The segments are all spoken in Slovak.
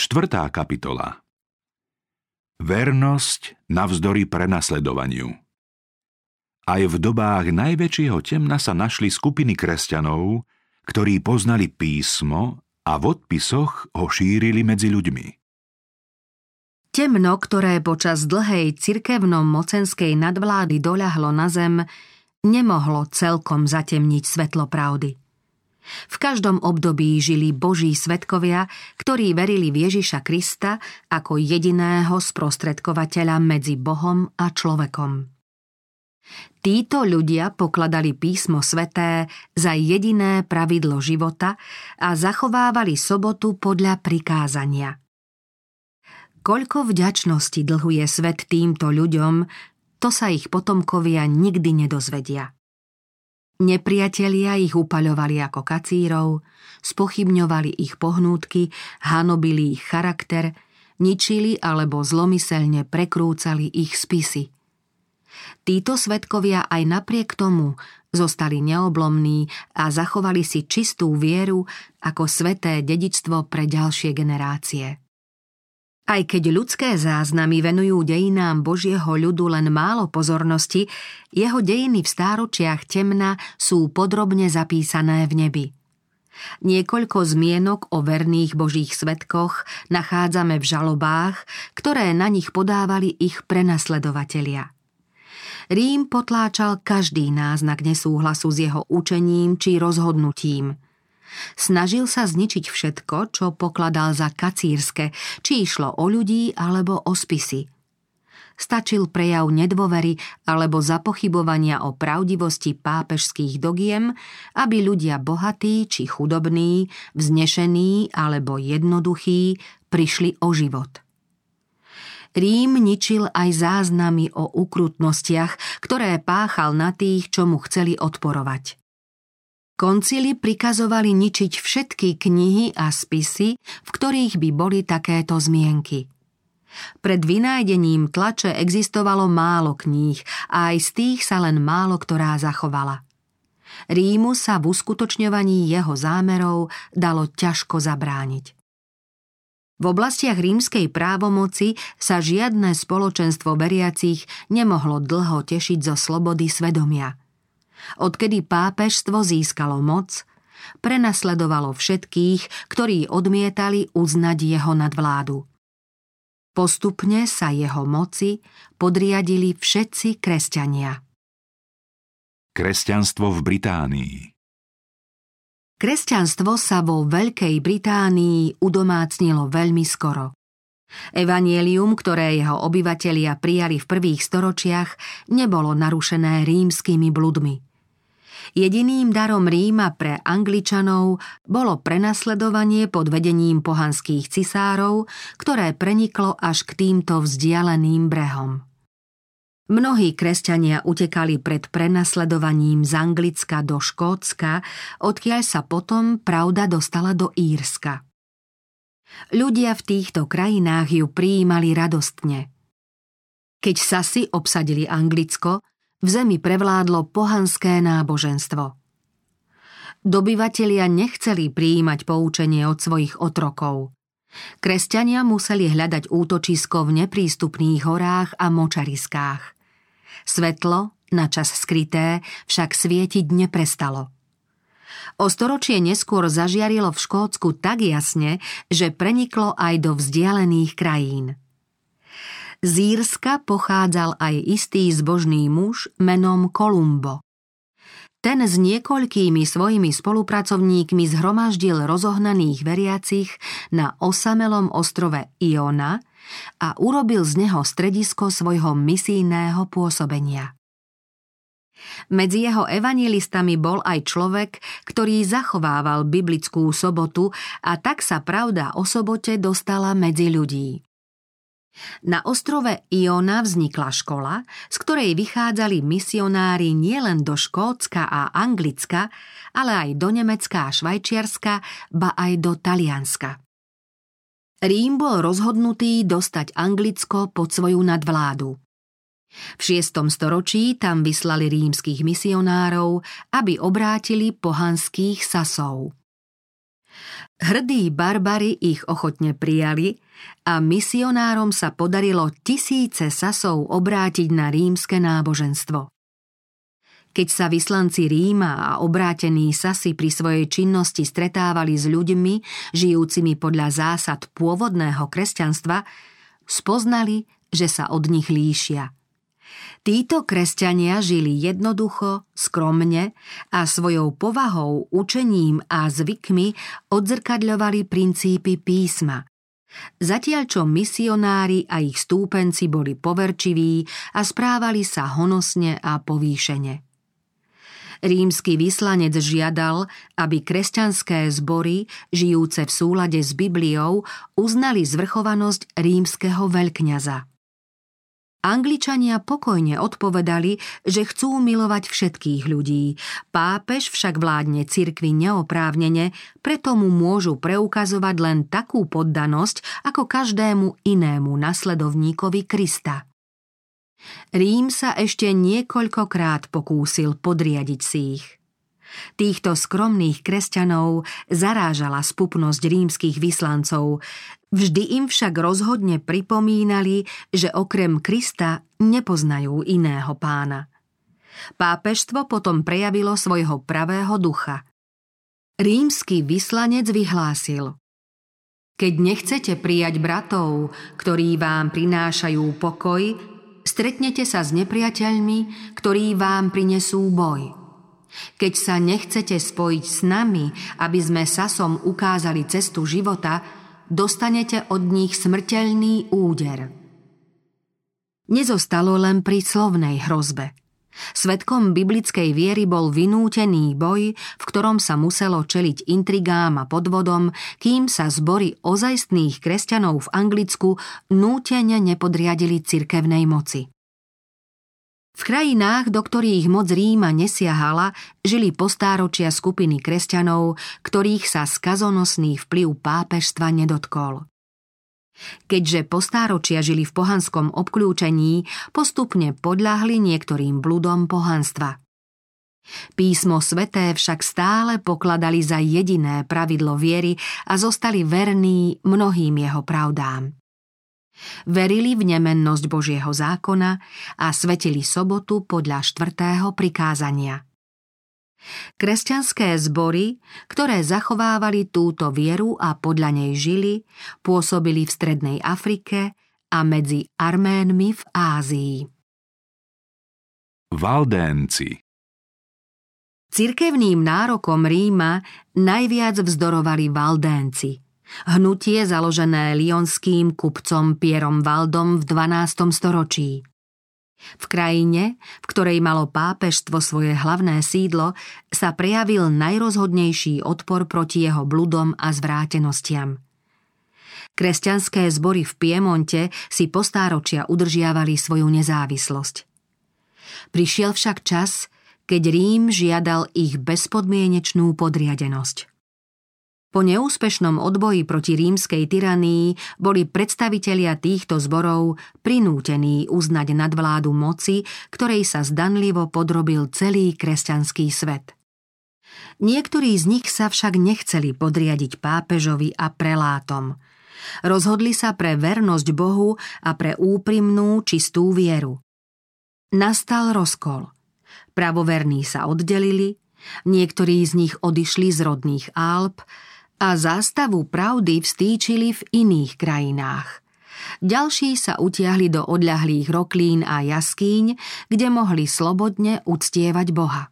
Štvrtá kapitola Vernosť navzdory prenasledovaniu Aj v dobách najväčšieho temna sa našli skupiny kresťanov, ktorí poznali písmo a v odpisoch ho šírili medzi ľuďmi. Temno, ktoré počas dlhej cirkevnom mocenskej nadvlády doľahlo na zem, nemohlo celkom zatemniť svetlo pravdy. V každom období žili Boží svetkovia, ktorí verili v Ježiša Krista ako jediného sprostredkovateľa medzi Bohom a človekom. Títo ľudia pokladali písmo sveté za jediné pravidlo života a zachovávali sobotu podľa prikázania. Koľko vďačnosti dlhuje svet týmto ľuďom, to sa ich potomkovia nikdy nedozvedia. Nepriatelia ich upaľovali ako kacírov, spochybňovali ich pohnútky, hanobili ich charakter, ničili alebo zlomyselne prekrúcali ich spisy. Títo svetkovia aj napriek tomu zostali neoblomní a zachovali si čistú vieru ako sveté dedičstvo pre ďalšie generácie. Aj keď ľudské záznamy venujú dejinám Božieho ľudu len málo pozornosti, jeho dejiny v stáročiach temna sú podrobne zapísané v nebi. Niekoľko zmienok o verných Božích svetkoch nachádzame v žalobách, ktoré na nich podávali ich prenasledovatelia. Rím potláčal každý náznak nesúhlasu s jeho učením či rozhodnutím – Snažil sa zničiť všetko, čo pokladal za kacírske, či išlo o ľudí alebo o spisy. Stačil prejav nedôvery alebo zapochybovania o pravdivosti pápežských dogiem, aby ľudia bohatí či chudobní, vznešení alebo jednoduchí prišli o život. Rím ničil aj záznamy o ukrutnostiach, ktoré páchal na tých, čo mu chceli odporovať. Koncily prikazovali ničiť všetky knihy a spisy, v ktorých by boli takéto zmienky. Pred vynájdením tlače existovalo málo kníh a aj z tých sa len málo ktorá zachovala. Rímu sa v uskutočňovaní jeho zámerov dalo ťažko zabrániť. V oblastiach rímskej právomoci sa žiadne spoločenstvo veriacich nemohlo dlho tešiť zo slobody svedomia – Odkedy pápežstvo získalo moc, prenasledovalo všetkých, ktorí odmietali uznať jeho nadvládu. Postupne sa jeho moci podriadili všetci kresťania. Kresťanstvo v Británii Kresťanstvo sa vo Veľkej Británii udomácnilo veľmi skoro. Evanielium, ktoré jeho obyvatelia prijali v prvých storočiach, nebolo narušené rímskymi bludmi – Jediným darom Ríma pre Angličanov bolo prenasledovanie pod vedením pohanských cisárov, ktoré preniklo až k týmto vzdialeným brehom. Mnohí kresťania utekali pred prenasledovaním z Anglicka do Škótska, odkiaľ sa potom pravda dostala do Írska. Ľudia v týchto krajinách ju prijímali radostne. Keď Sasi obsadili Anglicko, v zemi prevládlo pohanské náboženstvo. Dobyvatelia nechceli prijímať poučenie od svojich otrokov. Kresťania museli hľadať útočisko v neprístupných horách a močariskách. Svetlo, načas skryté, však svietiť neprestalo. O storočie neskôr zažiarilo v Škótsku tak jasne, že preniklo aj do vzdialených krajín – z Írska pochádzal aj istý zbožný muž menom Kolumbo. Ten s niekoľkými svojimi spolupracovníkmi zhromaždil rozohnaných veriacich na osamelom ostrove Iona a urobil z neho stredisko svojho misijného pôsobenia. Medzi jeho evangelistami bol aj človek, ktorý zachovával biblickú sobotu a tak sa pravda o sobote dostala medzi ľudí. Na ostrove Iona vznikla škola, z ktorej vychádzali misionári nielen do Škótska a Anglicka, ale aj do Nemecka a Švajčiarska, ba aj do Talianska. Rím bol rozhodnutý dostať Anglicko pod svoju nadvládu. V 6. storočí tam vyslali rímskych misionárov, aby obrátili pohanských sasov. Hrdí barbary ich ochotne prijali a misionárom sa podarilo tisíce sasov obrátiť na rímske náboženstvo. Keď sa vyslanci Ríma a obrátení Sasy pri svojej činnosti stretávali s ľuďmi, žijúcimi podľa zásad pôvodného kresťanstva, spoznali, že sa od nich líšia. Títo kresťania žili jednoducho, skromne a svojou povahou, učením a zvykmi odzrkadľovali princípy písma. Zatiaľ čo misionári a ich stúpenci boli poverčiví a správali sa honosne a povýšene. Rímsky vyslanec žiadal, aby kresťanské zbory, žijúce v súlade s Bibliou, uznali zvrchovanosť rímskeho veľkňaza. Angličania pokojne odpovedali, že chcú milovať všetkých ľudí. Pápež však vládne cirkvi neoprávnene, preto mu môžu preukazovať len takú poddanosť ako každému inému nasledovníkovi Krista. Rím sa ešte niekoľkokrát pokúsil podriadiť si ich. Týchto skromných kresťanov zarážala spupnosť rímskych vyslancov, vždy im však rozhodne pripomínali, že okrem Krista nepoznajú iného pána. Pápežstvo potom prejavilo svojho pravého ducha. Rímsky vyslanec vyhlásil Keď nechcete prijať bratov, ktorí vám prinášajú pokoj, stretnete sa s nepriateľmi, ktorí vám prinesú boj. Keď sa nechcete spojiť s nami, aby sme sasom ukázali cestu života, dostanete od nich smrteľný úder. Nezostalo len pri slovnej hrozbe. Svetkom biblickej viery bol vynútený boj, v ktorom sa muselo čeliť intrigám a podvodom, kým sa zbory ozajstných kresťanov v Anglicku nútene nepodriadili cirkevnej moci. V krajinách, do ktorých moc Ríma nesiahala, žili postáročia skupiny kresťanov, ktorých sa skazonosný vplyv pápežstva nedotkol. Keďže postáročia žili v pohanskom obklúčení, postupne podľahli niektorým bludom pohanstva. Písmo sveté však stále pokladali za jediné pravidlo viery a zostali verní mnohým jeho pravdám. Verili v nemennosť Božieho zákona a svetili sobotu podľa štvrtého prikázania – Kresťanské zbory, ktoré zachovávali túto vieru a podľa nej žili, pôsobili v Strednej Afrike a medzi Arménmi v Ázii. Valdénci Cirkevným nárokom Ríma najviac vzdorovali Valdénci, hnutie založené lionským kupcom Pierom Valdom v 12. storočí. V krajine, v ktorej malo pápežstvo svoje hlavné sídlo, sa prejavil najrozhodnejší odpor proti jeho bludom a zvrátenostiam. Kresťanské zbory v Piemonte si postáročia udržiavali svoju nezávislosť. Prišiel však čas, keď Rím žiadal ich bezpodmienečnú podriadenosť. Po neúspešnom odboji proti rímskej tyranii boli predstavitelia týchto zborov prinútení uznať nadvládu moci, ktorej sa zdanlivo podrobil celý kresťanský svet. Niektorí z nich sa však nechceli podriadiť pápežovi a prelátom. Rozhodli sa pre vernosť Bohu a pre úprimnú, čistú vieru. Nastal rozkol. Pravoverní sa oddelili, niektorí z nich odišli z rodných Alp, a zástavu pravdy vstýčili v iných krajinách. Ďalší sa utiahli do odľahlých roklín a jaskýň, kde mohli slobodne uctievať Boha.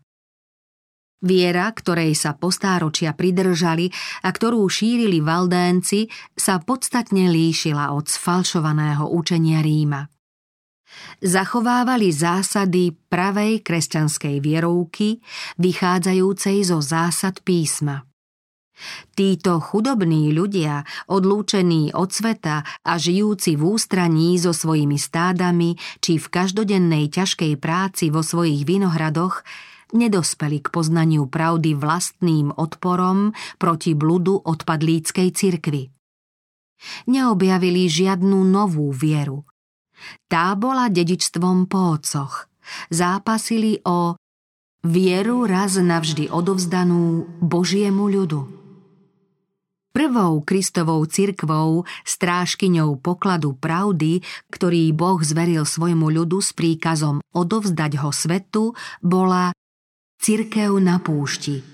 Viera, ktorej sa postáročia pridržali a ktorú šírili valdénci, sa podstatne líšila od sfalšovaného učenia Ríma. Zachovávali zásady pravej kresťanskej vierovky, vychádzajúcej zo zásad písma. Títo chudobní ľudia, odlúčení od sveta a žijúci v ústraní so svojimi stádami či v každodennej ťažkej práci vo svojich vinohradoch, nedospeli k poznaniu pravdy vlastným odporom proti bludu odpadlíckej cirkvy. Neobjavili žiadnu novú vieru. Tá bola dedičstvom po ococh. Zápasili o vieru raz navždy odovzdanú Božiemu ľudu. Prvou Kristovou cirkvou, strážkyňou pokladu pravdy, ktorý Boh zveril svojmu ľudu s príkazom odovzdať ho svetu, bola Cirkev na púšti.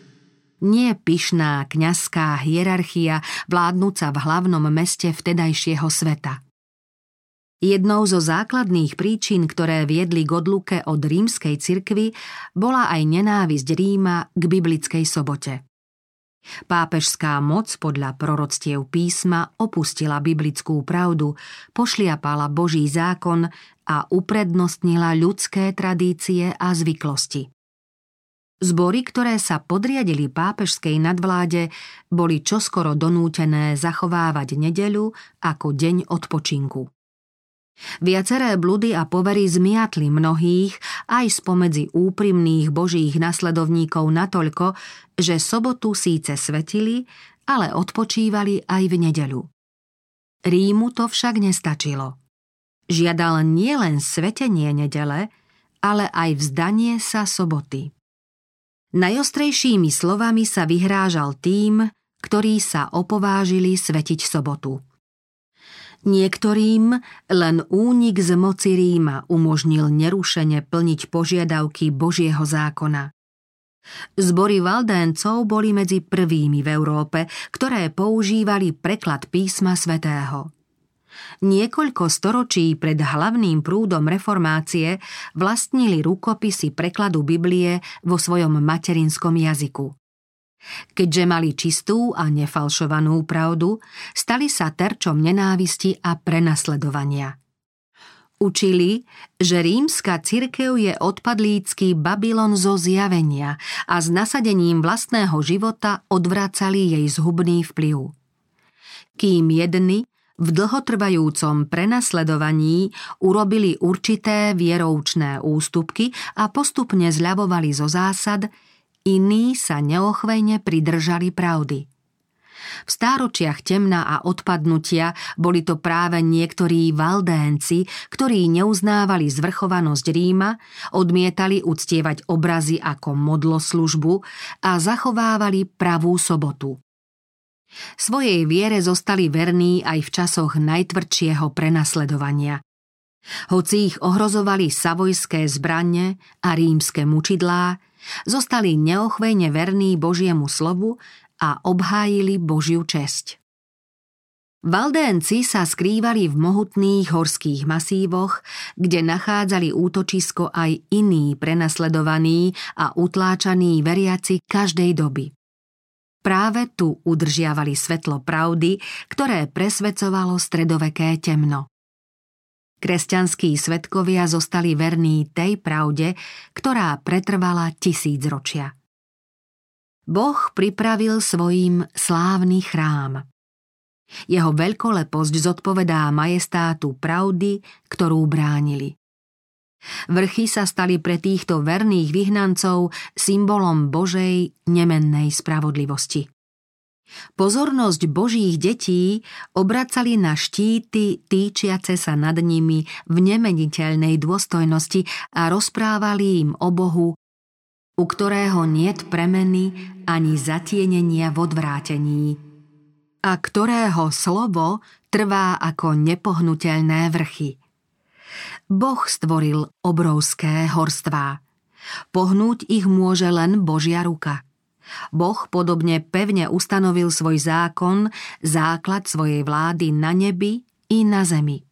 Nie pyšná kňazská hierarchia vládnúca v hlavnom meste vtedajšieho sveta. Jednou zo základných príčin, ktoré viedli k odluke od rímskej cirkvy, bola aj nenávisť Ríma k biblickej sobote. Pápežská moc podľa proroctiev písma opustila biblickú pravdu, pošliapala Boží zákon a uprednostnila ľudské tradície a zvyklosti. Zbory, ktoré sa podriadili pápežskej nadvláde, boli čoskoro donútené zachovávať nedeľu ako deň odpočinku. Viaceré bludy a povery zmiatli mnohých aj spomedzi úprimných božích nasledovníkov natoľko, že sobotu síce svetili, ale odpočívali aj v nedeľu. Rímu to však nestačilo. Žiadal nielen svetenie nedele, ale aj vzdanie sa soboty. Najostrejšími slovami sa vyhrážal tým, ktorí sa opovážili svetiť sobotu. Niektorým len únik z moci Ríma umožnil nerušene plniť požiadavky Božieho zákona. Zbory Valdéncov boli medzi prvými v Európe, ktoré používali preklad písma svätého. Niekoľko storočí pred hlavným prúdom reformácie vlastnili rukopisy prekladu Biblie vo svojom materinskom jazyku. Keďže mali čistú a nefalšovanú pravdu, stali sa terčom nenávisti a prenasledovania. Učili, že rímska cirkev je odpadlícky Babylon zo zjavenia a s nasadením vlastného života odvracali jej zhubný vplyv. Kým jedni v dlhotrvajúcom prenasledovaní urobili určité vieroučné ústupky a postupne zľavovali zo zásad, iní sa neochvejne pridržali pravdy. V stáročiach temna a odpadnutia boli to práve niektorí valdénci, ktorí neuznávali zvrchovanosť Ríma, odmietali uctievať obrazy ako modloslužbu a zachovávali pravú sobotu. Svojej viere zostali verní aj v časoch najtvrdšieho prenasledovania. Hoci ich ohrozovali savojské zbranie a rímske mučidlá, zostali neochvejne verní Božiemu slovu a obhájili Božiu česť. Valdénci sa skrývali v mohutných horských masívoch, kde nachádzali útočisko aj iní prenasledovaní a utláčaní veriaci každej doby. Práve tu udržiavali svetlo pravdy, ktoré presvedcovalo stredoveké temno. Kresťanskí svetkovia zostali verní tej pravde, ktorá pretrvala tisíc ročia. Boh pripravil svojim slávny chrám. Jeho veľkoleposť zodpovedá majestátu pravdy, ktorú bránili. Vrchy sa stali pre týchto verných vyhnancov symbolom Božej nemennej spravodlivosti. Pozornosť Božích detí obracali na štíty týčiace sa nad nimi v nemeniteľnej dôstojnosti a rozprávali im o Bohu, u ktorého niet premeny ani zatienenia v odvrátení a ktorého slovo trvá ako nepohnutelné vrchy – Boh stvoril obrovské horstvá. Pohnúť ich môže len Božia ruka. Boh podobne pevne ustanovil svoj zákon, základ svojej vlády na nebi i na zemi.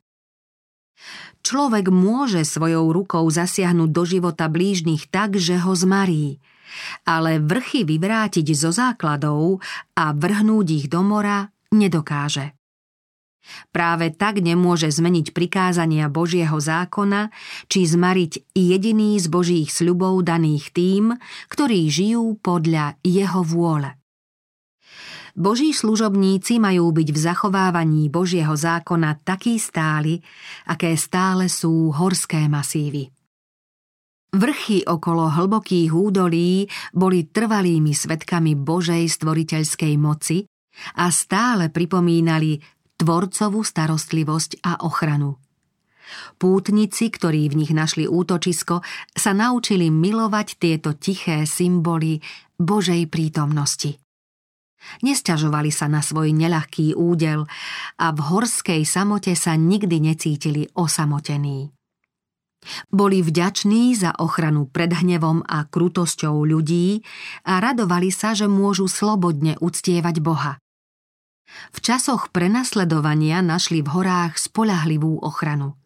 Človek môže svojou rukou zasiahnuť do života blížnych tak, že ho zmarí, ale vrchy vyvrátiť zo základov a vrhnúť ich do mora nedokáže. Práve tak nemôže zmeniť prikázania Božieho zákona, či zmariť jediný z Božích sľubov daných tým, ktorí žijú podľa jeho vôle. Boží služobníci majú byť v zachovávaní Božieho zákona taký stáli, aké stále sú horské masívy. Vrchy okolo hlbokých údolí boli trvalými svetkami Božej stvoriteľskej moci a stále pripomínali tvorcovú starostlivosť a ochranu. Pútnici, ktorí v nich našli útočisko, sa naučili milovať tieto tiché symboly Božej prítomnosti. Nesťažovali sa na svoj neľahký údel a v horskej samote sa nikdy necítili osamotení. Boli vďační za ochranu pred hnevom a krutosťou ľudí a radovali sa, že môžu slobodne uctievať Boha. V časoch prenasledovania našli v horách spolahlivú ochranu.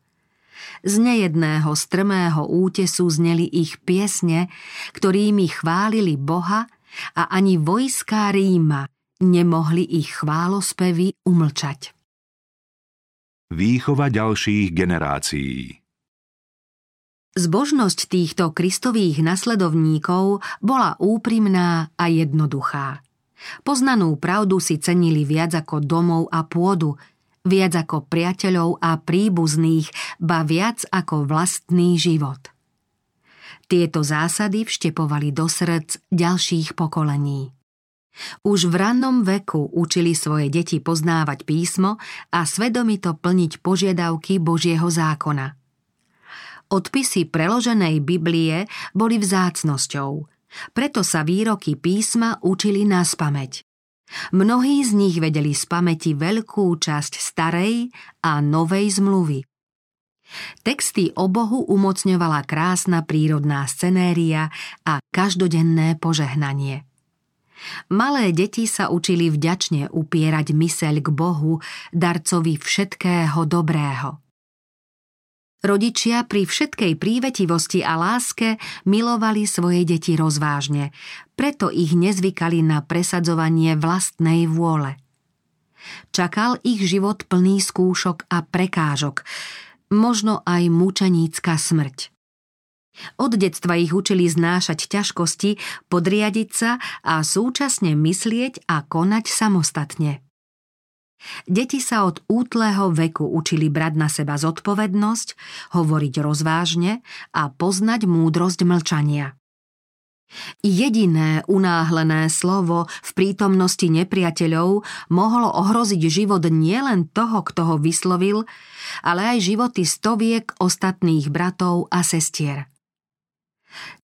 Z nejedného strmého útesu zneli ich piesne, ktorými chválili Boha a ani vojská Ríma nemohli ich chválospevy umlčať. Výchova ďalších generácií Zbožnosť týchto kristových nasledovníkov bola úprimná a jednoduchá. Poznanú pravdu si cenili viac ako domov a pôdu, viac ako priateľov a príbuzných, ba viac ako vlastný život. Tieto zásady vštepovali do srdc ďalších pokolení. Už v rannom veku učili svoje deti poznávať písmo a svedomito plniť požiadavky Božieho zákona – Odpisy preloženej Biblie boli vzácnosťou, preto sa výroky písma učili na spameť. Mnohí z nich vedeli z pamäti veľkú časť starej a novej zmluvy. Texty o Bohu umocňovala krásna prírodná scenéria a každodenné požehnanie. Malé deti sa učili vďačne upierať myseľ k Bohu, darcovi všetkého dobrého. Rodičia pri všetkej prívetivosti a láske milovali svoje deti rozvážne, preto ich nezvykali na presadzovanie vlastnej vôle. Čakal ich život plný skúšok a prekážok, možno aj mučenícka smrť. Od detstva ich učili znášať ťažkosti, podriadiť sa a súčasne myslieť a konať samostatne. Deti sa od útleho veku učili brať na seba zodpovednosť, hovoriť rozvážne a poznať múdrosť mlčania. Jediné unáhlené slovo v prítomnosti nepriateľov mohlo ohroziť život nielen toho, kto ho vyslovil, ale aj životy stoviek ostatných bratov a sestier.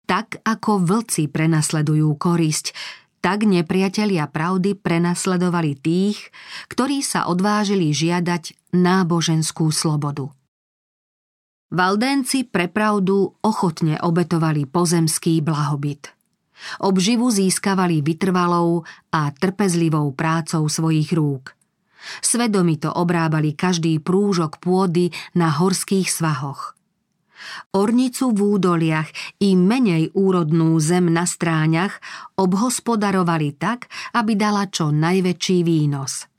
Tak ako vlci prenasledujú korisť, tak nepriatelia pravdy prenasledovali tých, ktorí sa odvážili žiadať náboženskú slobodu. Valdénci pre pravdu ochotne obetovali pozemský blahobyt. Obživu získavali vytrvalou a trpezlivou prácou svojich rúk. Svedomito obrábali každý prúžok pôdy na horských svahoch – Ornicu v údoliach i menej úrodnú zem na stráňach obhospodarovali tak, aby dala čo najväčší výnos.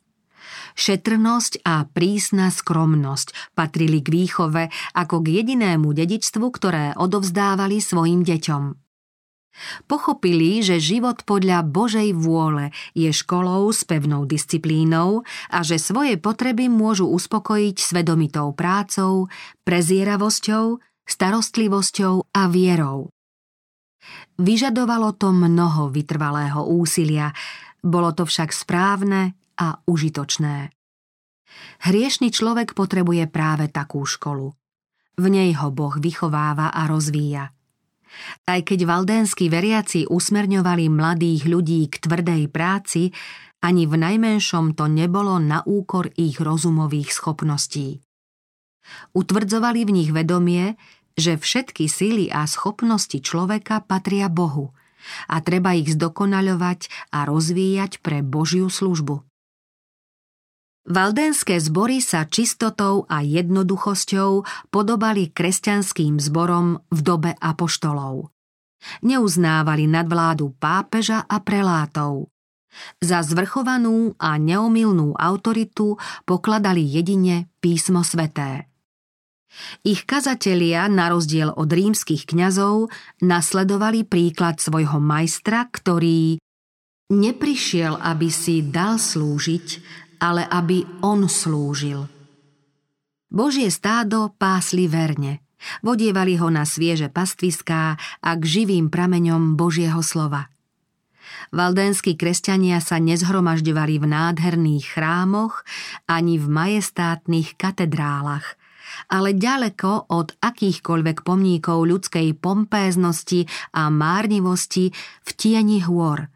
Šetrnosť a prísna skromnosť patrili k výchove ako k jedinému dedičstvu, ktoré odovzdávali svojim deťom. Pochopili, že život podľa Božej vôle je školou s pevnou disciplínou a že svoje potreby môžu uspokojiť svedomitou prácou, prezieravosťou starostlivosťou a vierou. Vyžadovalo to mnoho vytrvalého úsilia, bolo to však správne a užitočné. Hriešný človek potrebuje práve takú školu. V nej ho Boh vychováva a rozvíja. Aj keď valdénsky veriaci usmerňovali mladých ľudí k tvrdej práci, ani v najmenšom to nebolo na úkor ich rozumových schopností. Utvrdzovali v nich vedomie, že všetky síly a schopnosti človeka patria Bohu a treba ich zdokonaľovať a rozvíjať pre Božiu službu. Valdenské zbory sa čistotou a jednoduchosťou podobali kresťanským zborom v dobe apoštolov. Neuznávali nadvládu pápeža a prelátov. Za zvrchovanú a neomilnú autoritu pokladali jedine písmo sveté. Ich kazatelia, na rozdiel od rímskych kňazov, nasledovali príklad svojho majstra, ktorý neprišiel, aby si dal slúžiť, ale aby on slúžil. Božie stádo pásli verne, vodievali ho na svieže pastviská a k živým prameňom Božieho slova. Valdénsky kresťania sa nezhromažďovali v nádherných chrámoch ani v majestátnych katedrálach – ale ďaleko od akýchkoľvek pomníkov ľudskej pompéznosti a márnivosti v tieni hôr,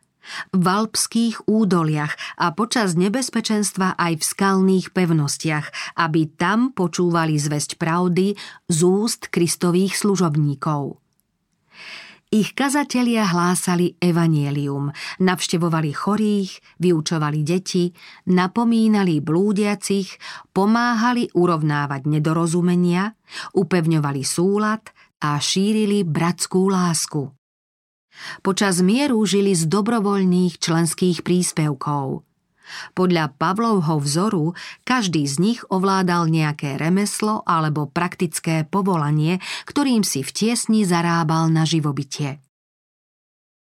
v alpských údoliach a počas nebezpečenstva aj v skalných pevnostiach, aby tam počúvali zväzť pravdy z úst kristových služobníkov. Ich kazatelia hlásali evanielium, navštevovali chorých, vyučovali deti, napomínali blúdiacich, pomáhali urovnávať nedorozumenia, upevňovali súlad a šírili bratskú lásku. Počas mieru žili z dobrovoľných členských príspevkov. Podľa Pavlovho vzoru každý z nich ovládal nejaké remeslo alebo praktické povolanie, ktorým si v tiesni zarábal na živobytie.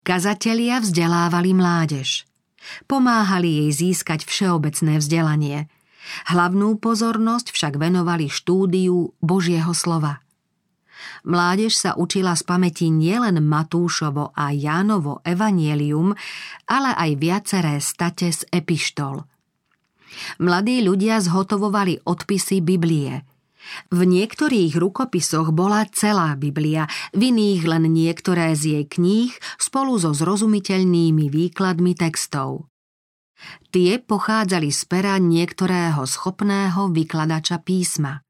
Kazatelia vzdelávali mládež. Pomáhali jej získať všeobecné vzdelanie. Hlavnú pozornosť však venovali štúdiu Božieho slova. Mládež sa učila z pamäti nielen Matúšovo a Jánovo evanielium, ale aj viaceré state z epištol. Mladí ľudia zhotovovali odpisy Biblie. V niektorých rukopisoch bola celá Biblia, v iných len niektoré z jej kníh spolu so zrozumiteľnými výkladmi textov. Tie pochádzali z pera niektorého schopného vykladača písma.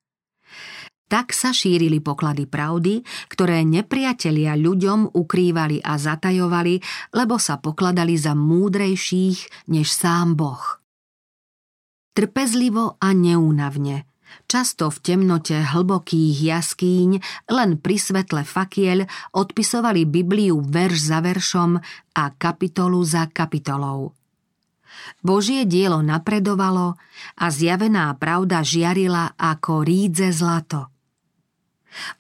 Tak sa šírili poklady pravdy, ktoré nepriatelia ľuďom ukrývali a zatajovali, lebo sa pokladali za múdrejších než sám Boh. Trpezlivo a neúnavne, často v temnote hlbokých jaskýň, len pri svetle fakiel odpisovali Bibliu verš za veršom a kapitolu za kapitolou. Božie dielo napredovalo a zjavená pravda žiarila ako rídze zlato –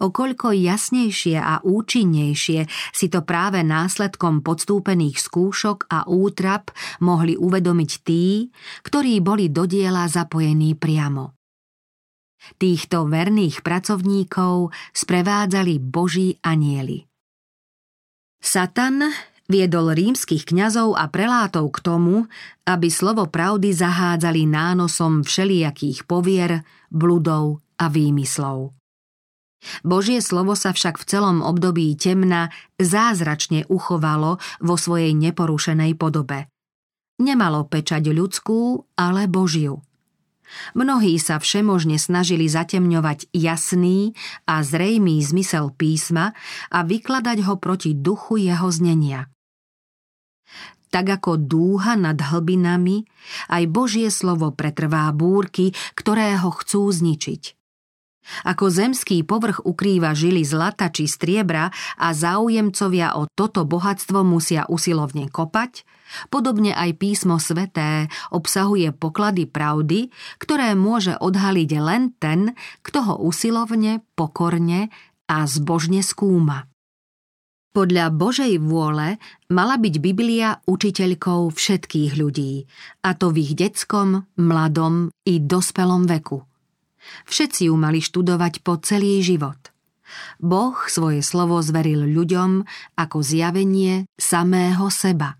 O koľko jasnejšie a účinnejšie si to práve následkom podstúpených skúšok a útrap mohli uvedomiť tí, ktorí boli do diela zapojení priamo. Týchto verných pracovníkov sprevádzali boží anieli. Satan viedol rímskych kňazov a prelátov k tomu, aby slovo pravdy zahádzali nánosom všelijakých povier, bludov a výmyslov. Božie slovo sa však v celom období temna zázračne uchovalo vo svojej neporušenej podobe. Nemalo pečať ľudskú, ale Božiu. Mnohí sa všemožne snažili zatemňovať jasný a zrejmý zmysel písma a vykladať ho proti duchu jeho znenia. Tak ako dúha nad hlbinami, aj Božie slovo pretrvá búrky, ktoré ho chcú zničiť. Ako zemský povrch ukrýva žily zlata či striebra a záujemcovia o toto bohatstvo musia usilovne kopať, podobne aj písmo sveté obsahuje poklady pravdy, ktoré môže odhaliť len ten, kto ho usilovne, pokorne a zbožne skúma. Podľa Božej vôle mala byť Biblia učiteľkou všetkých ľudí, a to v ich detskom, mladom i dospelom veku – Všetci ju mali študovať po celý život. Boh svoje slovo zveril ľuďom ako zjavenie samého seba.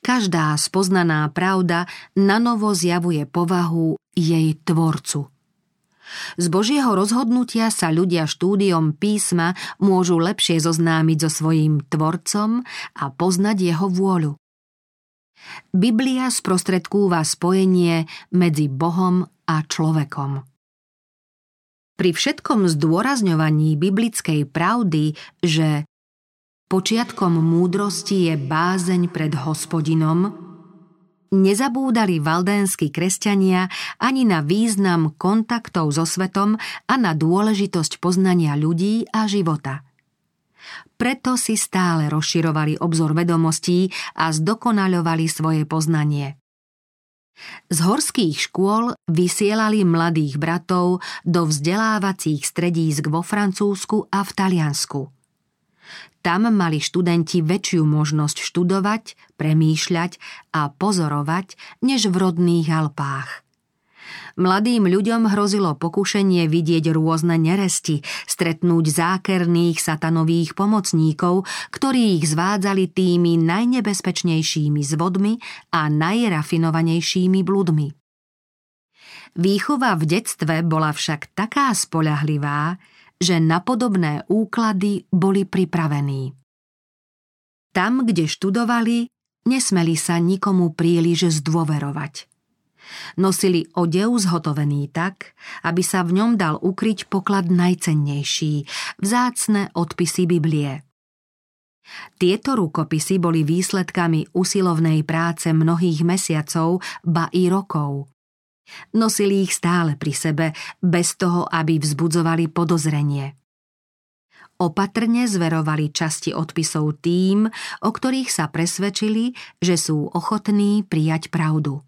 Každá spoznaná pravda nanovo zjavuje povahu jej tvorcu. Z Božieho rozhodnutia sa ľudia štúdiom písma môžu lepšie zoznámiť so svojím tvorcom a poznať jeho vôľu. Biblia sprostredkúva spojenie medzi Bohom a človekom. Pri všetkom zdôrazňovaní biblickej pravdy, že počiatkom múdrosti je bázeň pred hospodinom, nezabúdali valdénsky kresťania ani na význam kontaktov so svetom a na dôležitosť poznania ľudí a života. Preto si stále rozširovali obzor vedomostí a zdokonaľovali svoje poznanie. Z horských škôl vysielali mladých bratov do vzdelávacích stredísk vo Francúzsku a v Taliansku. Tam mali študenti väčšiu možnosť študovať, premýšľať a pozorovať než v rodných Alpách. Mladým ľuďom hrozilo pokušenie vidieť rôzne neresti, stretnúť zákerných satanových pomocníkov, ktorí ich zvádzali tými najnebezpečnejšími zvodmi a najrafinovanejšími bludmi. Výchova v detstve bola však taká spoľahlivá, že na podobné úklady boli pripravení. Tam, kde študovali, nesmeli sa nikomu príliš zdôverovať. Nosili odev zhotovený tak, aby sa v ňom dal ukryť poklad najcennejší, vzácne odpisy Biblie. Tieto rukopisy boli výsledkami usilovnej práce mnohých mesiacov, ba i rokov. Nosili ich stále pri sebe, bez toho, aby vzbudzovali podozrenie. Opatrne zverovali časti odpisov tým, o ktorých sa presvedčili, že sú ochotní prijať pravdu.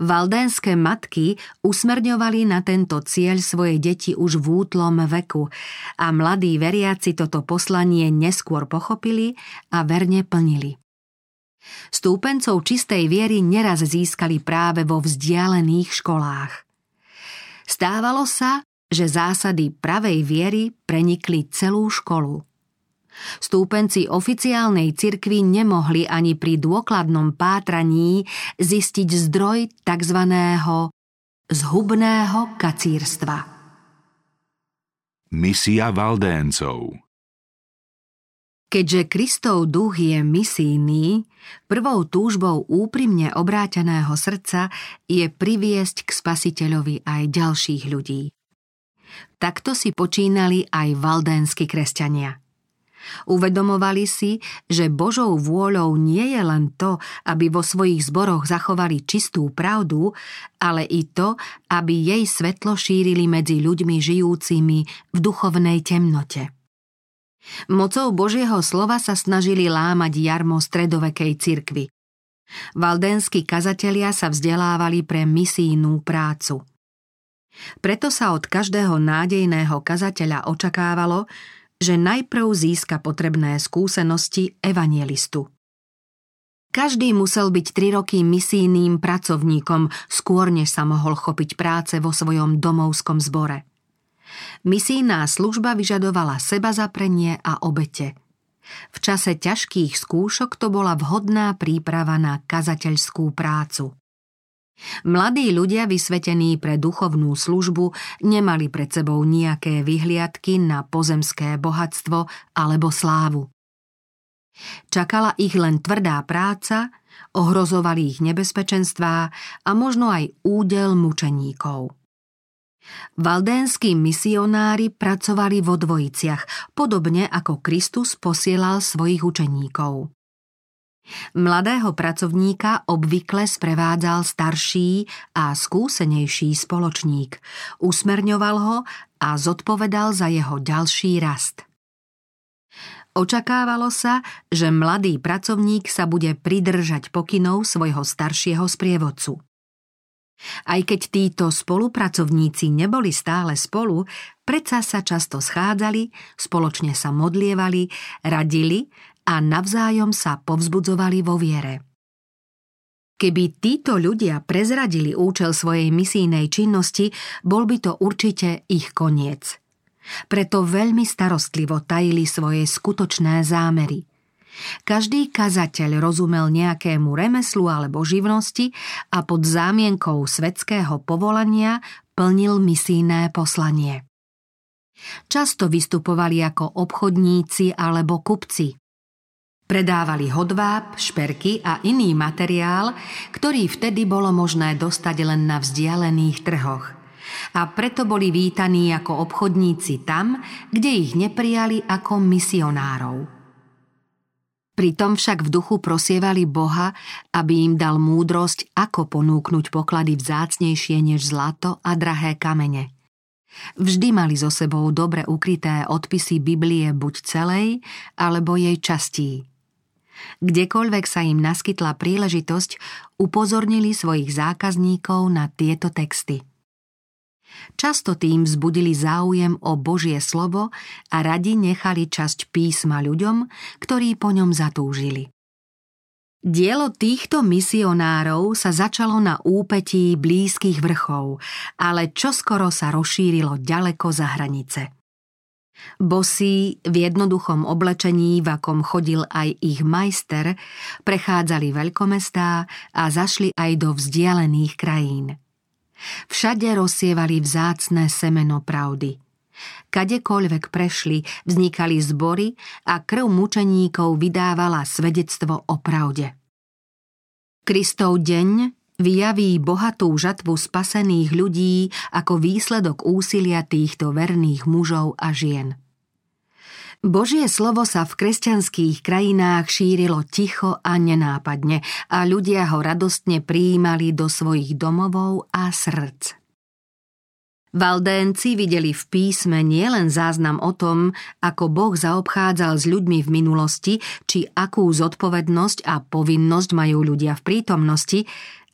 Valdénske matky usmerňovali na tento cieľ svoje deti už v útlom veku a mladí veriaci toto poslanie neskôr pochopili a verne plnili. Stúpencov čistej viery neraz získali práve vo vzdialených školách. Stávalo sa, že zásady pravej viery prenikli celú školu. Stúpenci oficiálnej cirkvi nemohli ani pri dôkladnom pátraní zistiť zdroj tzv. zhubného kacírstva. Misia Valdéncov Keďže Kristov duch je misijný, prvou túžbou úprimne obráteného srdca je priviesť k spasiteľovi aj ďalších ľudí. Takto si počínali aj valdénsky kresťania – Uvedomovali si, že Božou vôľou nie je len to, aby vo svojich zboroch zachovali čistú pravdu, ale i to, aby jej svetlo šírili medzi ľuďmi žijúcimi v duchovnej temnote. Mocou Božieho slova sa snažili lámať jarmo stredovekej cirkvy. Valdenskí kazatelia sa vzdelávali pre misijnú prácu. Preto sa od každého nádejného kazateľa očakávalo, že najprv získa potrebné skúsenosti evanielistu. Každý musel byť tri roky misijným pracovníkom, skôr než sa mohol chopiť práce vo svojom domovskom zbore. Misijná služba vyžadovala seba zaprenie a obete. V čase ťažkých skúšok to bola vhodná príprava na kazateľskú prácu. Mladí ľudia vysvetení pre duchovnú službu nemali pred sebou nejaké vyhliadky na pozemské bohatstvo alebo slávu. Čakala ich len tvrdá práca, ohrozovali ich nebezpečenstvá a možno aj údel mučeníkov. Valdénski misionári pracovali vo dvojiciach, podobne ako Kristus posielal svojich učeníkov. Mladého pracovníka obvykle sprevádzal starší a skúsenejší spoločník, usmerňoval ho a zodpovedal za jeho ďalší rast. Očakávalo sa, že mladý pracovník sa bude pridržať pokynov svojho staršieho sprievodcu. Aj keď títo spolupracovníci neboli stále spolu, predsa sa často schádzali, spoločne sa modlievali, radili a navzájom sa povzbudzovali vo viere. Keby títo ľudia prezradili účel svojej misijnej činnosti, bol by to určite ich koniec. Preto veľmi starostlivo tajili svoje skutočné zámery. Každý kazateľ rozumel nejakému remeslu alebo živnosti a pod zámienkou svetského povolania plnil misijné poslanie. Často vystupovali ako obchodníci alebo kupci. Predávali hodváb, šperky a iný materiál, ktorý vtedy bolo možné dostať len na vzdialených trhoch. A preto boli vítaní ako obchodníci tam, kde ich neprijali ako misionárov. Pritom však v duchu prosievali Boha, aby im dal múdrosť, ako ponúknuť poklady vzácnejšie než zlato a drahé kamene. Vždy mali so sebou dobre ukryté odpisy Biblie buď celej, alebo jej častí. Kdekoľvek sa im naskytla príležitosť, upozornili svojich zákazníkov na tieto texty. Často tým vzbudili záujem o Božie slovo a radi nechali časť písma ľuďom, ktorí po ňom zatúžili. Dielo týchto misionárov sa začalo na úpetí blízkych vrchov, ale čoskoro sa rozšírilo ďaleko za hranice. Bosí v jednoduchom oblečení, v akom chodil aj ich majster, prechádzali veľkomestá a zašli aj do vzdialených krajín. Všade rozsievali vzácne semeno pravdy. Kadekoľvek prešli, vznikali zbory a krv mučeníkov vydávala svedectvo o pravde. Kristov deň vyjaví bohatú žatvu spasených ľudí ako výsledok úsilia týchto verných mužov a žien. Božie slovo sa v kresťanských krajinách šírilo ticho a nenápadne a ľudia ho radostne prijímali do svojich domovov a srdc. Valdénci videli v písme nielen záznam o tom, ako Boh zaobchádzal s ľuďmi v minulosti, či akú zodpovednosť a povinnosť majú ľudia v prítomnosti,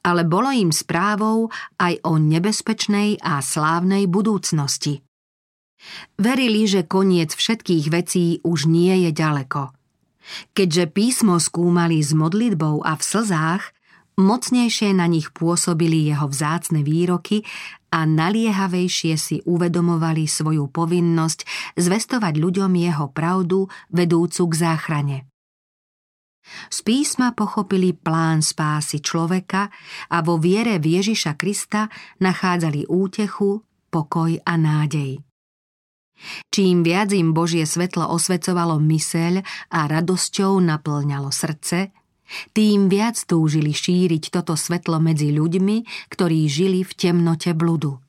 ale bolo im správou aj o nebezpečnej a slávnej budúcnosti. Verili, že koniec všetkých vecí už nie je ďaleko. Keďže písmo skúmali s modlitbou a v slzách, mocnejšie na nich pôsobili jeho vzácne výroky a naliehavejšie si uvedomovali svoju povinnosť zvestovať ľuďom jeho pravdu vedúcu k záchrane. Z písma pochopili plán spásy človeka a vo viere v Ježiša Krista nachádzali útechu, pokoj a nádej. Čím viac im Božie svetlo osvecovalo myseľ a radosťou naplňalo srdce, tým viac túžili šíriť toto svetlo medzi ľuďmi, ktorí žili v temnote bludu.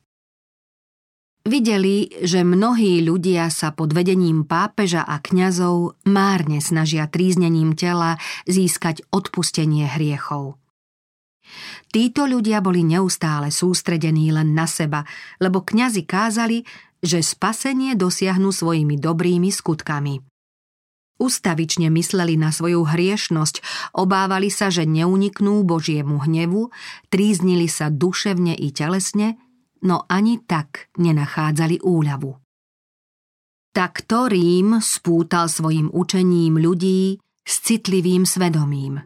Videli, že mnohí ľudia sa pod vedením pápeža a kňazov márne snažia tríznením tela získať odpustenie hriechov. Títo ľudia boli neustále sústredení len na seba, lebo kňazi kázali, že spasenie dosiahnu svojimi dobrými skutkami. Ustavične mysleli na svoju hriešnosť, obávali sa, že neuniknú Božiemu hnevu, tríznili sa duševne i telesne, no ani tak nenachádzali úľavu. Takto Rím spútal svojim učením ľudí s citlivým svedomím.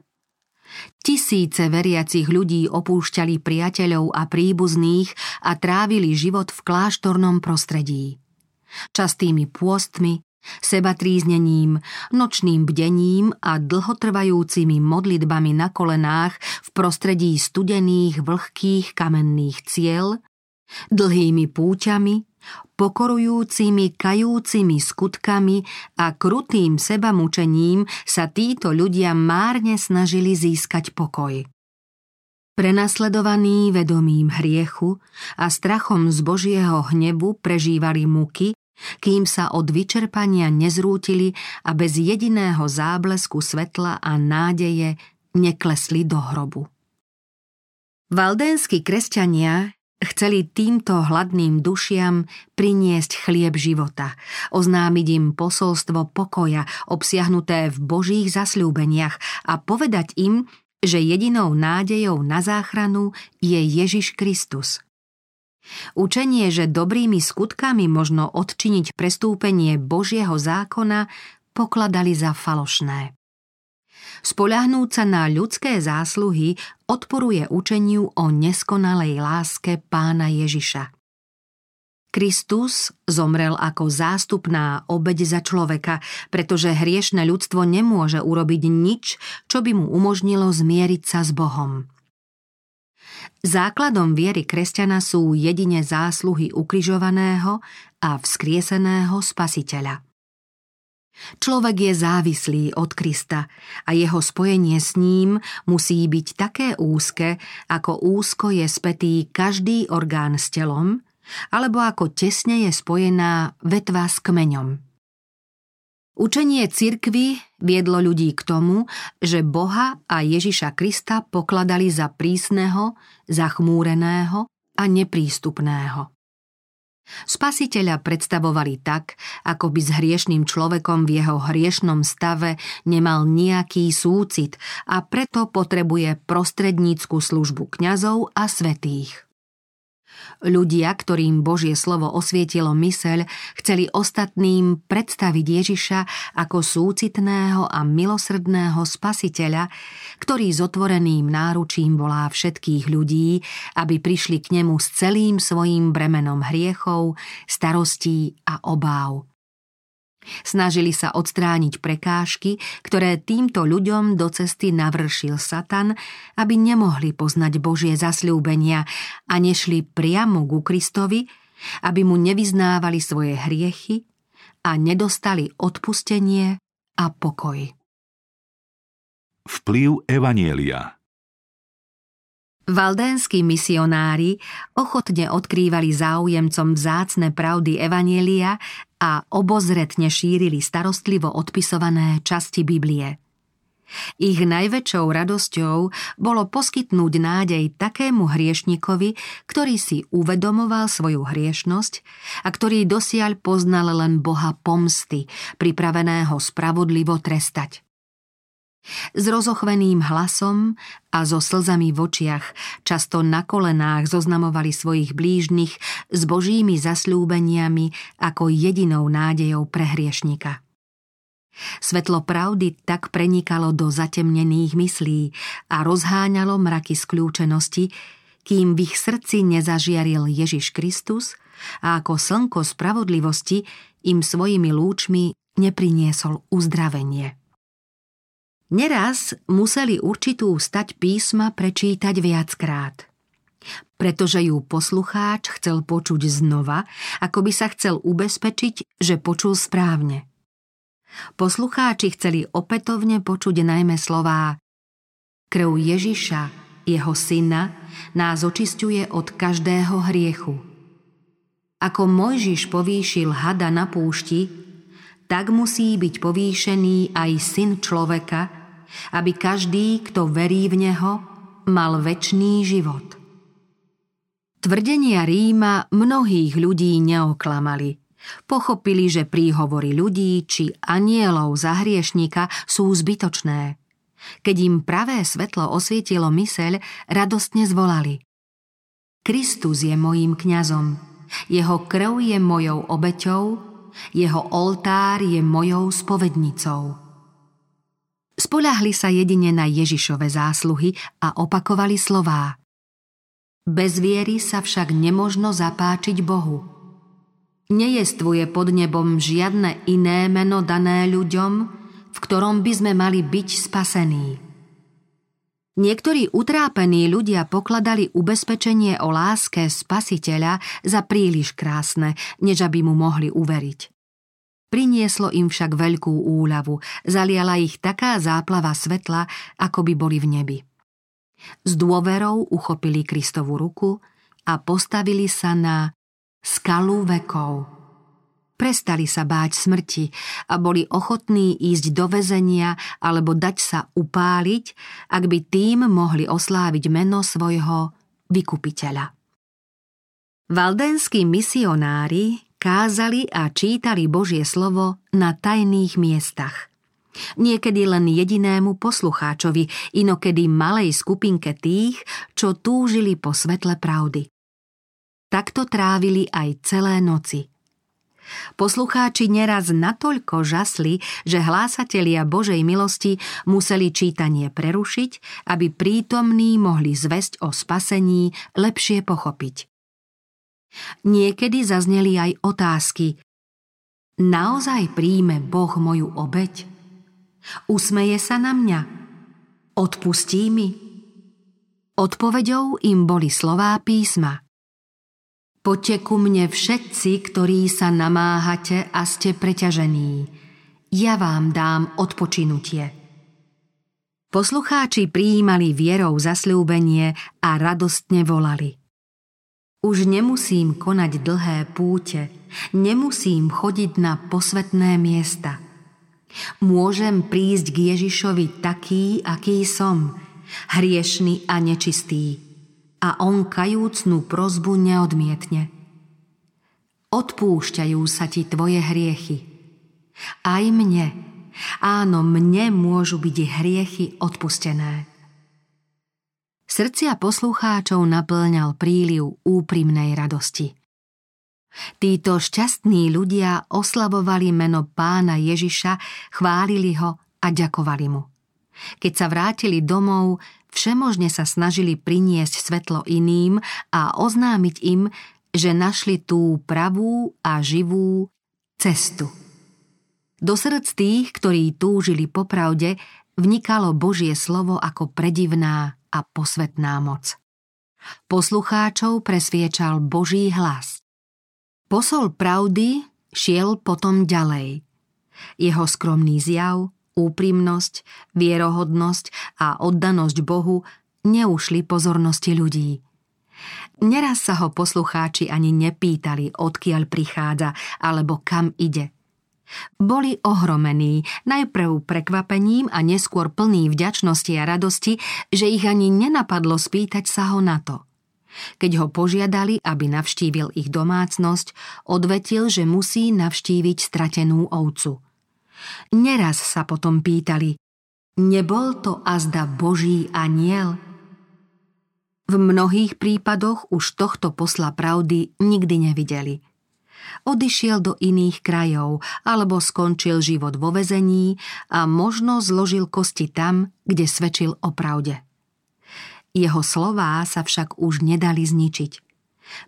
Tisíce veriacich ľudí opúšťali priateľov a príbuzných a trávili život v kláštornom prostredí. Častými pôstmi, sebatríznením, nočným bdením a dlhotrvajúcimi modlitbami na kolenách v prostredí studených, vlhkých kamenných ciel, dlhými púťami, pokorujúcimi, kajúcimi skutkami a krutým sebamučením sa títo ľudia márne snažili získať pokoj. Prenasledovaní vedomím hriechu a strachom z Božieho hnebu prežívali muky, kým sa od vyčerpania nezrútili a bez jediného záblesku svetla a nádeje neklesli do hrobu. Valdénsky kresťania Chceli týmto hladným dušiam priniesť chlieb života, oznámiť im posolstvo pokoja obsiahnuté v Božích zasľúbeniach a povedať im, že jedinou nádejou na záchranu je Ježiš Kristus. Učenie, že dobrými skutkami možno odčiniť prestúpenie Božieho zákona, pokladali za falošné. Spoľahnúť sa na ľudské zásluhy odporuje učeniu o neskonalej láske pána Ježiša. Kristus zomrel ako zástupná obeď za človeka, pretože hriešne ľudstvo nemôže urobiť nič, čo by mu umožnilo zmieriť sa s Bohom. Základom viery kresťana sú jedine zásluhy ukrižovaného a vzkrieseného spasiteľa. Človek je závislý od Krista a jeho spojenie s ním musí byť také úzke, ako úzko je spätý každý orgán s telom, alebo ako tesne je spojená vetva s kmeňom. Učenie cirkvy viedlo ľudí k tomu, že Boha a Ježiša Krista pokladali za prísneho, zachmúreného a neprístupného. Spasiteľa predstavovali tak, ako by s hriešným človekom v jeho hriešnom stave nemal nejaký súcit a preto potrebuje prostrednícku službu kňazov a svetých. Ľudia, ktorým Božie slovo osvietilo myseľ, chceli ostatným predstaviť Ježiša ako súcitného a milosrdného spasiteľa, ktorý s otvoreným náručím volá všetkých ľudí, aby prišli k nemu s celým svojím bremenom hriechov, starostí a obáv. Snažili sa odstrániť prekážky, ktoré týmto ľuďom do cesty navršil Satan, aby nemohli poznať Božie zasľúbenia a nešli priamo ku Kristovi, aby mu nevyznávali svoje hriechy a nedostali odpustenie a pokoj. Vplyv Evanielia Valdénsky misionári ochotne odkrývali záujemcom vzácne pravdy Evanielia a obozretne šírili starostlivo odpisované časti Biblie. Ich najväčšou radosťou bolo poskytnúť nádej takému hriešnikovi, ktorý si uvedomoval svoju hriešnosť a ktorý dosiaľ poznal len Boha pomsty, pripraveného spravodlivo trestať. S rozochveným hlasom a so slzami v očiach, často na kolenách zoznamovali svojich blížnych s božími zasľúbeniami ako jedinou nádejou pre hriešnika. Svetlo pravdy tak prenikalo do zatemnených myslí a rozháňalo mraky skľúčenosti, kým v ich srdci nezažiaril Ježiš Kristus a ako slnko spravodlivosti im svojimi lúčmi nepriniesol uzdravenie. Neraz museli určitú stať písma prečítať viackrát. Pretože ju poslucháč chcel počuť znova, ako by sa chcel ubezpečiť, že počul správne. Poslucháči chceli opätovne počuť najmä slová Krv Ježiša, jeho syna, nás očistuje od každého hriechu. Ako Mojžiš povýšil hada na púšti, tak musí byť povýšený aj syn človeka, aby každý, kto verí v Neho, mal väčší život. Tvrdenia Ríma mnohých ľudí neoklamali. Pochopili, že príhovory ľudí či anielov za hriešníka sú zbytočné. Keď im pravé svetlo osvietilo myseľ, radostne zvolali. Kristus je mojím kňazom, jeho krv je mojou obeťou, jeho oltár je mojou spovednicou. Spoľahli sa jedine na Ježišove zásluhy a opakovali slová. Bez viery sa však nemožno zapáčiť Bohu. Nejestvuje pod nebom žiadne iné meno dané ľuďom, v ktorom by sme mali byť spasení. Niektorí utrápení ľudia pokladali ubezpečenie o láske spasiteľa za príliš krásne, než aby mu mohli uveriť. Prinieslo im však veľkú úľavu, zaliala ich taká záplava svetla, ako by boli v nebi. S dôverou uchopili Kristovu ruku a postavili sa na skalu vekov. Prestali sa báť smrti a boli ochotní ísť do väzenia alebo dať sa upáliť, ak by tým mohli osláviť meno svojho vykupiteľa. Valdenskí misionári kázali a čítali Božie slovo na tajných miestach. Niekedy len jedinému poslucháčovi, inokedy malej skupinke tých, čo túžili po svetle pravdy. Takto trávili aj celé noci. Poslucháči neraz natoľko žasli, že hlásatelia Božej milosti museli čítanie prerušiť, aby prítomní mohli zväzť o spasení lepšie pochopiť. Niekedy zazneli aj otázky. Naozaj príjme Boh moju obeď? Usmeje sa na mňa? Odpustí mi? Odpovedou im boli slová písma. Poďte ku mne všetci, ktorí sa namáhate a ste preťažení. Ja vám dám odpočinutie. Poslucháči prijímali vierou zasľúbenie a radostne volali. Už nemusím konať dlhé púte, nemusím chodiť na posvetné miesta. Môžem prísť k Ježišovi taký, aký som, hriešný a nečistý, a on kajúcnú prozbu neodmietne. Odpúšťajú sa ti tvoje hriechy. Aj mne, áno, mne môžu byť hriechy odpustené. Srdcia poslucháčov naplňal príliv úprimnej radosti. Títo šťastní ľudia oslavovali meno pána Ježiša, chválili ho a ďakovali mu. Keď sa vrátili domov, všemožne sa snažili priniesť svetlo iným a oznámiť im, že našli tú pravú a živú cestu. Do srdc tých, ktorí túžili po pravde, vnikalo Božie slovo ako predivná a posvetná moc. Poslucháčov presviečal Boží hlas. Posol pravdy šiel potom ďalej. Jeho skromný zjav, úprimnosť, vierohodnosť a oddanosť Bohu neušli pozornosti ľudí. Neraz sa ho poslucháči ani nepýtali, odkiaľ prichádza alebo kam ide. Boli ohromení, najprv prekvapením a neskôr plný vďačnosti a radosti, že ich ani nenapadlo spýtať sa ho na to. Keď ho požiadali, aby navštívil ich domácnosť, odvetil, že musí navštíviť stratenú ovcu. Neraz sa potom pýtali, nebol to azda Boží aniel? V mnohých prípadoch už tohto posla pravdy nikdy nevideli. Odišiel do iných krajov alebo skončil život vo vezení a možno zložil kosti tam, kde svedčil o pravde. Jeho slová sa však už nedali zničiť.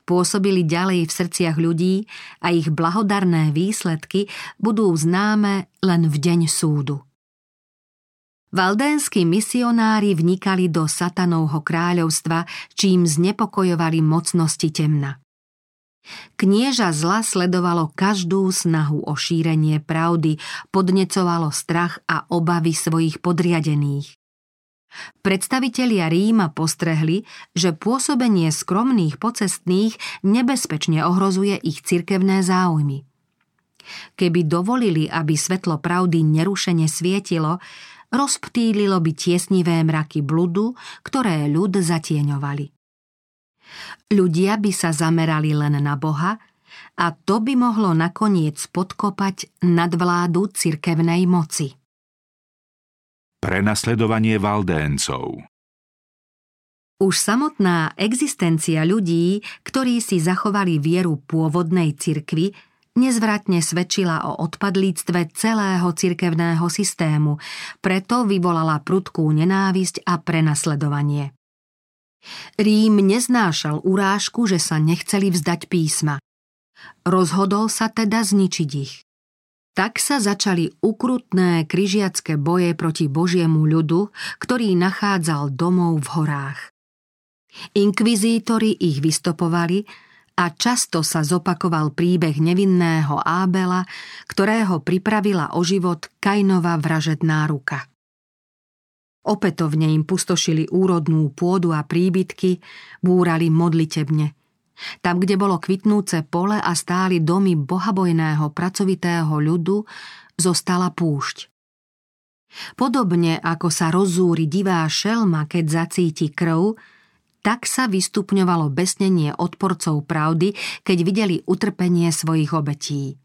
Pôsobili ďalej v srdciach ľudí a ich blahodarné výsledky budú známe len v deň súdu. Valdénsky misionári vnikali do satanovho kráľovstva, čím znepokojovali mocnosti temna. Knieža zla sledovalo každú snahu o šírenie pravdy, podnecovalo strach a obavy svojich podriadených. Predstavitelia Ríma postrehli, že pôsobenie skromných pocestných nebezpečne ohrozuje ich cirkevné záujmy. Keby dovolili, aby svetlo pravdy nerušene svietilo, rozptýlilo by tiesnivé mraky bludu, ktoré ľud zatieňovali. Ľudia by sa zamerali len na Boha a to by mohlo nakoniec podkopať nadvládu cirkevnej moci. Prenasledovanie Valdéncov už samotná existencia ľudí, ktorí si zachovali vieru pôvodnej cirkvy, nezvratne svedčila o odpadlíctve celého cirkevného systému, preto vyvolala prudkú nenávisť a prenasledovanie. Rím neznášal urážku, že sa nechceli vzdať písma. Rozhodol sa teda zničiť ich. Tak sa začali ukrutné kryžiacké boje proti Božiemu ľudu, ktorý nachádzal domov v horách. Inkvizítori ich vystopovali a často sa zopakoval príbeh nevinného Ábela, ktorého pripravila o život Kainová vražedná ruka. Opätovne im pustošili úrodnú pôdu a príbytky, búrali modlitebne. Tam, kde bolo kvitnúce pole a stáli domy bohabojného pracovitého ľudu, zostala púšť. Podobne ako sa rozúri divá šelma, keď zacíti krv, tak sa vystupňovalo besnenie odporcov pravdy, keď videli utrpenie svojich obetí.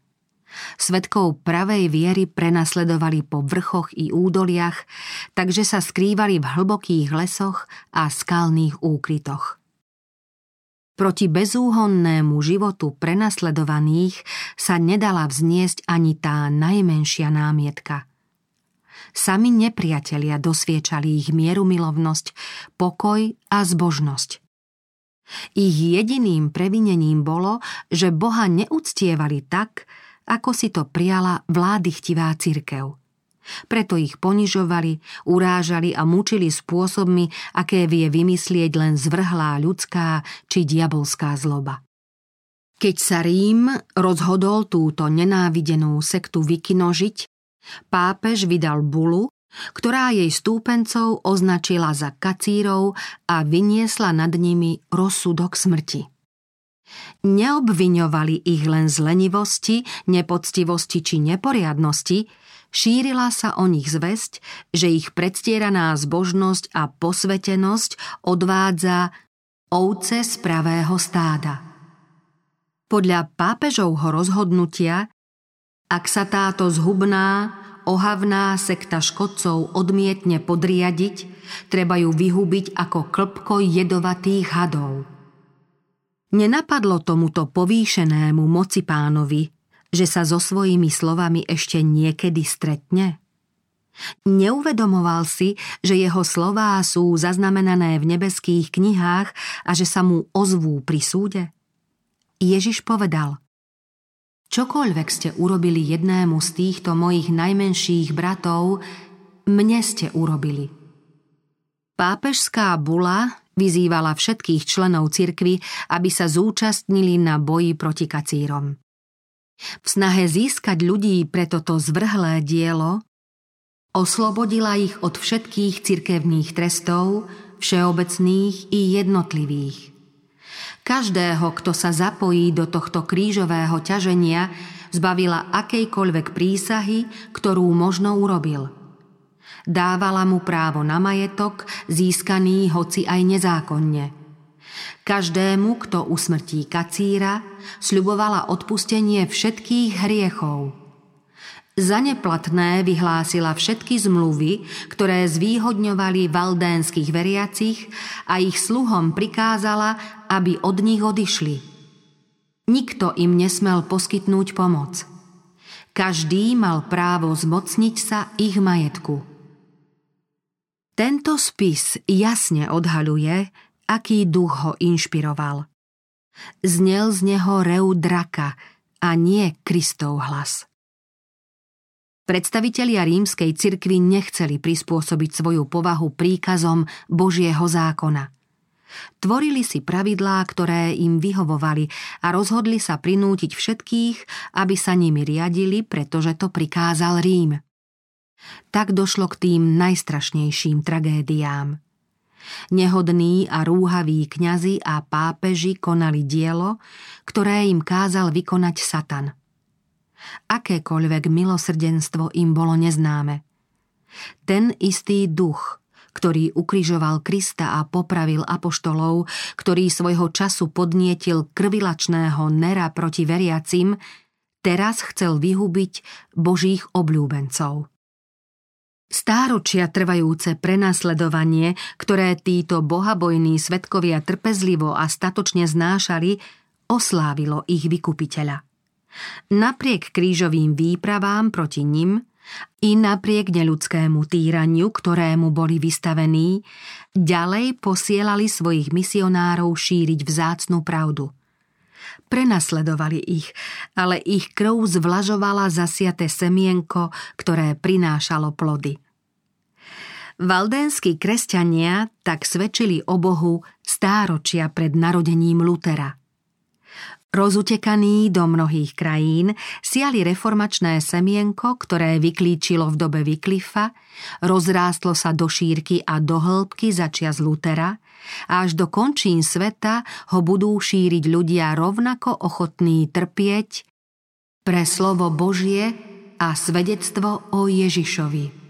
Svetkov pravej viery prenasledovali po vrchoch i údoliach, takže sa skrývali v hlbokých lesoch a skalných úkrytoch. Proti bezúhonnému životu prenasledovaných sa nedala vzniesť ani tá najmenšia námietka – Sami nepriatelia dosviečali ich mierumilovnosť, pokoj a zbožnosť. Ich jediným previnením bolo, že Boha neúctievali tak, ako si to prijala vlády chtivá cirkev. Preto ich ponižovali, urážali a mučili spôsobmi, aké vie vymyslieť len zvrhlá ľudská či diabolská zloba. Keď sa Rím rozhodol túto nenávidenú sektu vykinožiť, Pápež vydal bulu, ktorá jej stúpencov označila za kacírov a vyniesla nad nimi rozsudok smrti. Neobviňovali ich len z lenivosti, nepoctivosti či neporiadnosti, šírila sa o nich zväzť, že ich predstieraná zbožnosť a posvetenosť odvádza ovce z pravého stáda. Podľa pápežovho rozhodnutia ak sa táto zhubná, ohavná sekta škodcov odmietne podriadiť, treba ju vyhubiť ako klpko jedovatých hadov. Nenapadlo tomuto povýšenému moci pánovi, že sa so svojimi slovami ešte niekedy stretne? Neuvedomoval si, že jeho slová sú zaznamenané v nebeských knihách a že sa mu ozvú pri súde? Ježiš povedal – Čokoľvek ste urobili jednému z týchto mojich najmenších bratov, mne ste urobili. Pápežská bula vyzývala všetkých členov cirkvy, aby sa zúčastnili na boji proti kacírom. V snahe získať ľudí pre toto zvrhlé dielo oslobodila ich od všetkých cirkevných trestov, všeobecných i jednotlivých. Každého, kto sa zapojí do tohto krížového ťaženia, zbavila akejkoľvek prísahy, ktorú možno urobil. Dávala mu právo na majetok, získaný hoci aj nezákonne. Každému, kto usmrtí kacíra, sľubovala odpustenie všetkých hriechov – za neplatné vyhlásila všetky zmluvy, ktoré zvýhodňovali valdénskych veriacich a ich sluhom prikázala, aby od nich odišli. Nikto im nesmel poskytnúť pomoc. Každý mal právo zmocniť sa ich majetku. Tento spis jasne odhaľuje, aký duch ho inšpiroval. Znel z neho reu draka a nie Kristov hlas. Predstavitelia rímskej cirkvy nechceli prispôsobiť svoju povahu príkazom Božieho zákona. Tvorili si pravidlá, ktoré im vyhovovali a rozhodli sa prinútiť všetkých, aby sa nimi riadili, pretože to prikázal Rím. Tak došlo k tým najstrašnejším tragédiám. Nehodní a rúhaví kňazi a pápeži konali dielo, ktoré im kázal vykonať Satan – Akékoľvek milosrdenstvo im bolo neznáme. Ten istý duch, ktorý ukrižoval Krista a popravil apoštolov, ktorý svojho času podnietil krvilačného Nera proti veriacim, teraz chcel vyhubiť Božích obľúbencov. Stáročia trvajúce prenasledovanie, ktoré títo bohabojní svetkovia trpezlivo a statočne znášali, oslávilo ich vykupiteľa. Napriek krížovým výpravám proti nim i napriek neľudskému týraniu, ktorému boli vystavení, ďalej posielali svojich misionárov šíriť vzácnú pravdu. Prenasledovali ich, ale ich krv zvlažovala zasiate semienko, ktoré prinášalo plody. Valdénsky kresťania tak svedčili o Bohu stáročia pred narodením Lutera – Rozutekaný do mnohých krajín siali reformačné semienko, ktoré vyklíčilo v dobe Vyklifa, rozrástlo sa do šírky a do hĺbky začia z Lutera a až do končín sveta ho budú šíriť ľudia rovnako ochotní trpieť pre slovo Božie a svedectvo o Ježišovi.